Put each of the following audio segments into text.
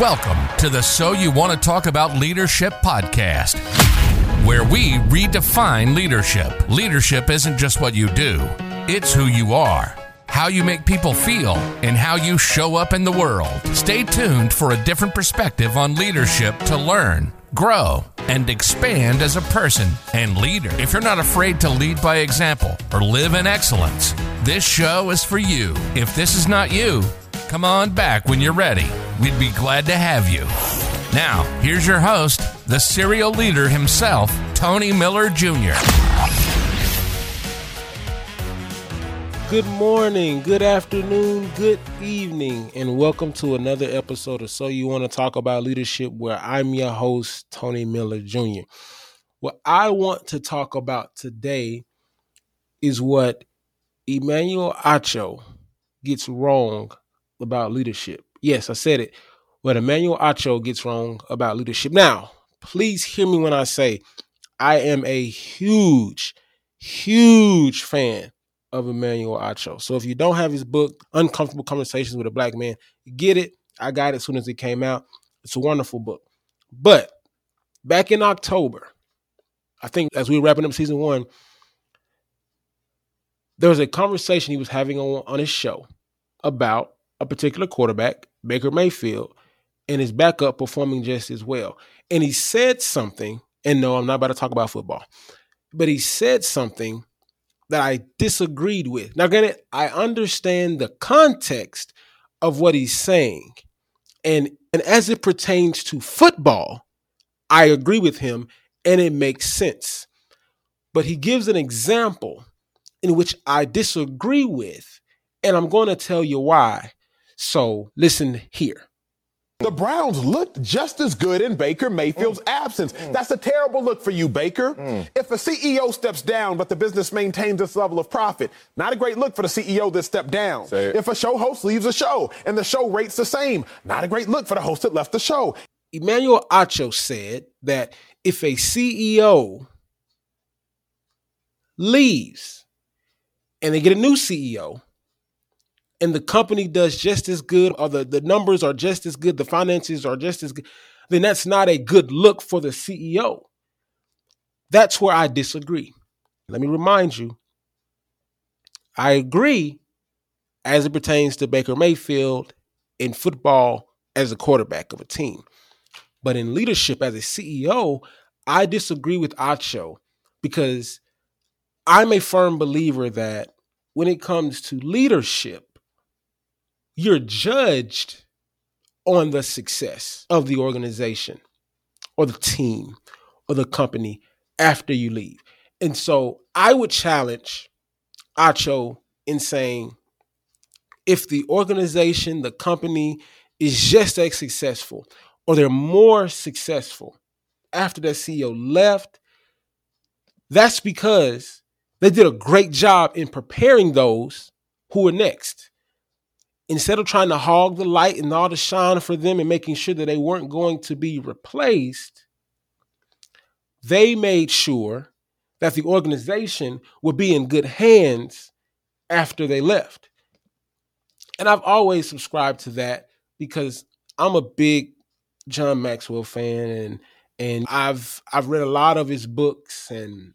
Welcome to the So You Want to Talk About Leadership podcast, where we redefine leadership. Leadership isn't just what you do, it's who you are, how you make people feel, and how you show up in the world. Stay tuned for a different perspective on leadership to learn, grow, and expand as a person and leader. If you're not afraid to lead by example or live in excellence, this show is for you. If this is not you, come on back when you're ready. We'd be glad to have you. Now, here's your host, the serial leader himself, Tony Miller Jr. Good morning, good afternoon, good evening, and welcome to another episode of So You Want to Talk About Leadership, where I'm your host, Tony Miller Jr. What I want to talk about today is what Emmanuel Acho gets wrong about leadership. Yes, I said it. What Emmanuel Acho gets wrong about leadership. Now, please hear me when I say I am a huge, huge fan of Emmanuel Acho. So if you don't have his book, Uncomfortable Conversations with a Black Man, get it. I got it as soon as it came out. It's a wonderful book. But back in October, I think as we were wrapping up season one, there was a conversation he was having on, on his show about a particular quarterback, Baker Mayfield, and his backup performing just as well. And he said something, and no, I'm not about to talk about football, but he said something that I disagreed with. Now, granted, I understand the context of what he's saying. And, and as it pertains to football, I agree with him and it makes sense. But he gives an example in which I disagree with, and I'm going to tell you why. So listen here. The Browns looked just as good in Baker Mayfield's mm. absence. Mm. That's a terrible look for you, Baker. Mm. If a CEO steps down, but the business maintains its level of profit, not a great look for the CEO that stepped down. If a show host leaves a show and the show rates the same, not a great look for the host that left the show. Emmanuel Acho said that if a CEO leaves and they get a new CEO, and the company does just as good, or the, the numbers are just as good, the finances are just as good, then that's not a good look for the CEO. That's where I disagree. Let me remind you I agree as it pertains to Baker Mayfield in football as a quarterback of a team. But in leadership as a CEO, I disagree with Acho because I'm a firm believer that when it comes to leadership, you're judged on the success of the organization or the team or the company after you leave. And so I would challenge Acho in saying if the organization, the company is just as successful or they're more successful after that CEO left, that's because they did a great job in preparing those who are next instead of trying to hog the light and all the shine for them and making sure that they weren't going to be replaced, they made sure that the organization would be in good hands after they left. And I've always subscribed to that because I'm a big John Maxwell fan and and I've I've read a lot of his books and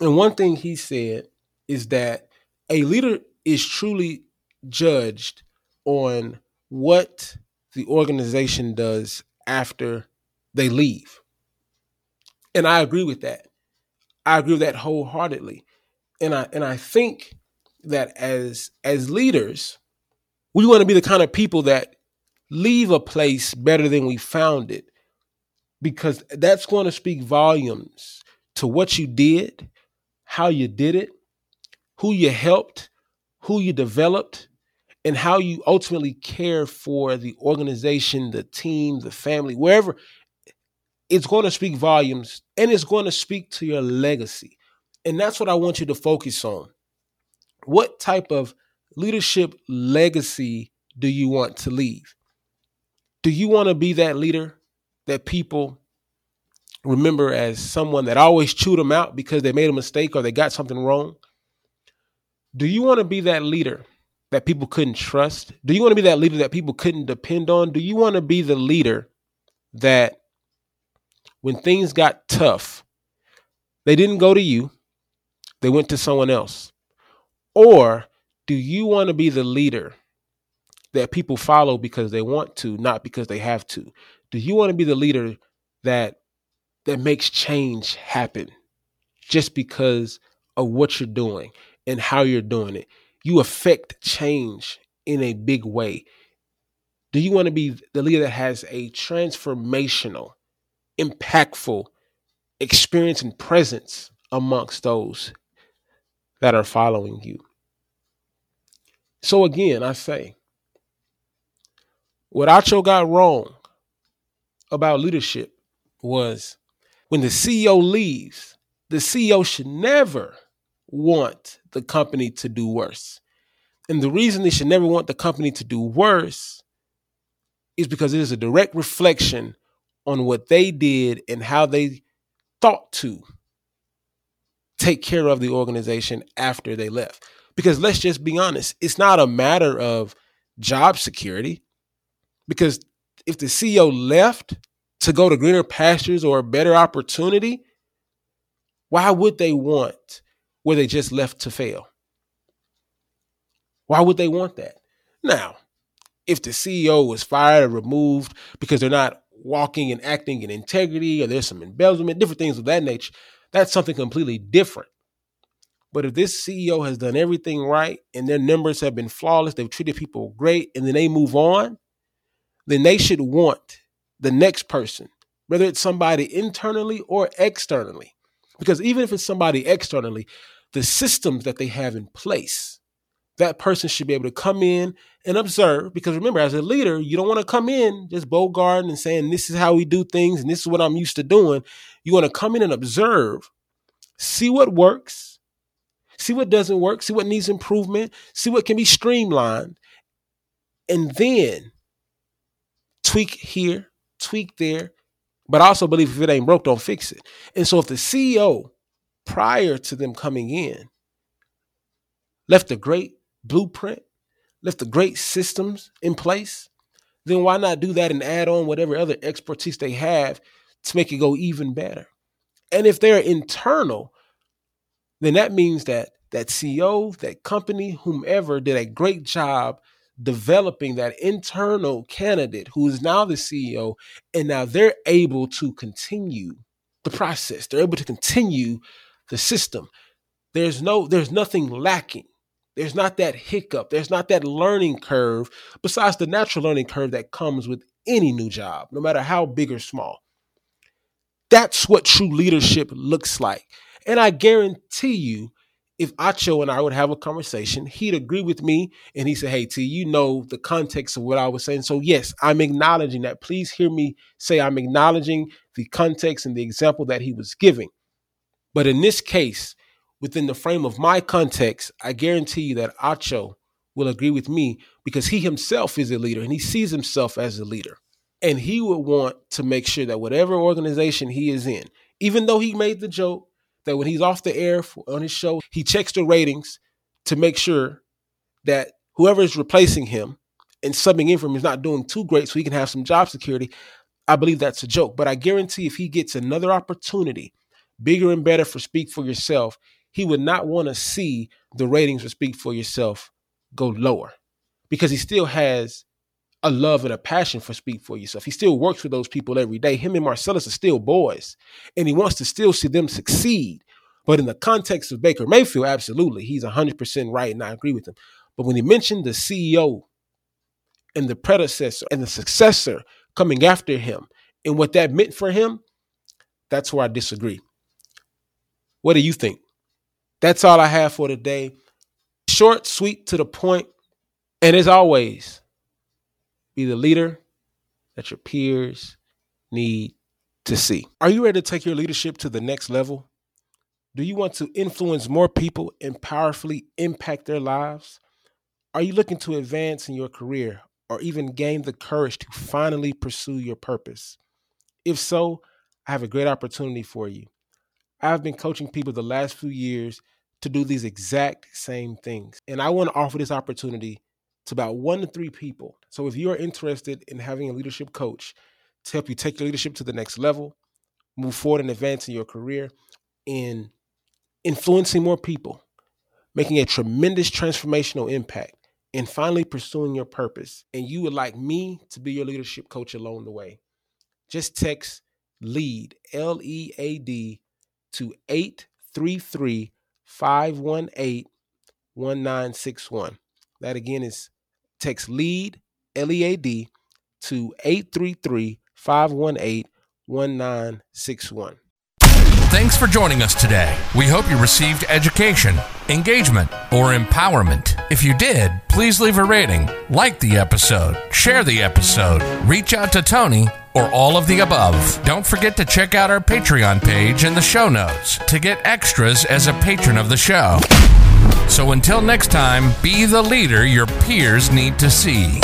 and one thing he said is that a leader is truly judged on what the organization does after they leave. And I agree with that. I agree with that wholeheartedly. And I and I think that as as leaders, we want to be the kind of people that leave a place better than we found it because that's going to speak volumes to what you did, how you did it, who you helped, who you developed, and how you ultimately care for the organization, the team, the family, wherever, it's going to speak volumes and it's going to speak to your legacy. And that's what I want you to focus on. What type of leadership legacy do you want to leave? Do you want to be that leader that people remember as someone that always chewed them out because they made a mistake or they got something wrong? Do you want to be that leader that people couldn't trust? Do you want to be that leader that people couldn't depend on? Do you want to be the leader that when things got tough, they didn't go to you, they went to someone else? Or do you want to be the leader that people follow because they want to, not because they have to? Do you want to be the leader that that makes change happen just because of what you're doing and how you're doing it? You affect change in a big way. Do you want to be the leader that has a transformational, impactful experience and presence amongst those that are following you? So again, I say, what Acho got wrong about leadership was when the CEO leaves, the CEO should never want the company to do worse. And the reason they should never want the company to do worse is because it is a direct reflection on what they did and how they thought to take care of the organization after they left. Because let's just be honest, it's not a matter of job security. Because if the CEO left to go to greener pastures or a better opportunity, why would they want where they just left to fail? Why would they want that? Now, if the CEO was fired or removed because they're not walking and acting in integrity or there's some embezzlement, different things of that nature, that's something completely different. But if this CEO has done everything right and their numbers have been flawless, they've treated people great, and then they move on, then they should want the next person, whether it's somebody internally or externally. Because even if it's somebody externally, the systems that they have in place, that person should be able to come in and observe. Because remember, as a leader, you don't want to come in just bogarting and saying, This is how we do things and this is what I'm used to doing. You want to come in and observe, see what works, see what doesn't work, see what needs improvement, see what can be streamlined, and then tweak here, tweak there. But I also believe if it ain't broke, don't fix it. And so if the CEO, prior to them coming in, left a great blueprint, left the great systems in place, then why not do that and add on whatever other expertise they have to make it go even better? And if they're internal, then that means that that CEO, that company, whomever did a great job developing that internal candidate who is now the CEO, and now they're able to continue the process. They're able to continue the system. There's no, there's nothing lacking. There's not that hiccup. There's not that learning curve besides the natural learning curve that comes with any new job, no matter how big or small. That's what true leadership looks like. And I guarantee you, if Acho and I would have a conversation, he'd agree with me and he said, Hey, T, you know the context of what I was saying. So, yes, I'm acknowledging that. Please hear me say I'm acknowledging the context and the example that he was giving. But in this case, within the frame of my context, I guarantee you that Acho will agree with me because he himself is a leader and he sees himself as a leader. And he would want to make sure that whatever organization he is in, even though he made the joke, that when he's off the air on his show, he checks the ratings to make sure that whoever is replacing him and subbing in for him is not doing too great so he can have some job security. I believe that's a joke. But I guarantee if he gets another opportunity, bigger and better for Speak for Yourself, he would not want to see the ratings for Speak for Yourself go lower because he still has a love and a passion for Speak for Yourself. He still works with those people every day. Him and Marcellus are still boys, and he wants to still see them succeed. But in the context of Baker Mayfield, absolutely, he's 100% right, and I agree with him. But when he mentioned the CEO and the predecessor and the successor coming after him and what that meant for him, that's where I disagree. What do you think? That's all I have for today. Short, sweet, to the point. And as always, be the leader that your peers need to see. Are you ready to take your leadership to the next level? Do you want to influence more people and powerfully impact their lives? Are you looking to advance in your career or even gain the courage to finally pursue your purpose? If so, I have a great opportunity for you. I've been coaching people the last few years to do these exact same things, and I want to offer this opportunity to about one to three people. So if you're interested in having a leadership coach to help you take your leadership to the next level, move forward and advance in your career, in influencing more people, making a tremendous transformational impact, and finally pursuing your purpose, and you would like me to be your leadership coach along the way, just text LEAD, L E A D, to 833 518 1961. That again is text LEAD, L E A D, to 833 518 1961. Thanks for joining us today. We hope you received education, engagement, or empowerment. If you did, please leave a rating, like the episode, share the episode, reach out to Tony, or all of the above. Don't forget to check out our Patreon page in the show notes to get extras as a patron of the show. So until next time, be the leader your peers need to see.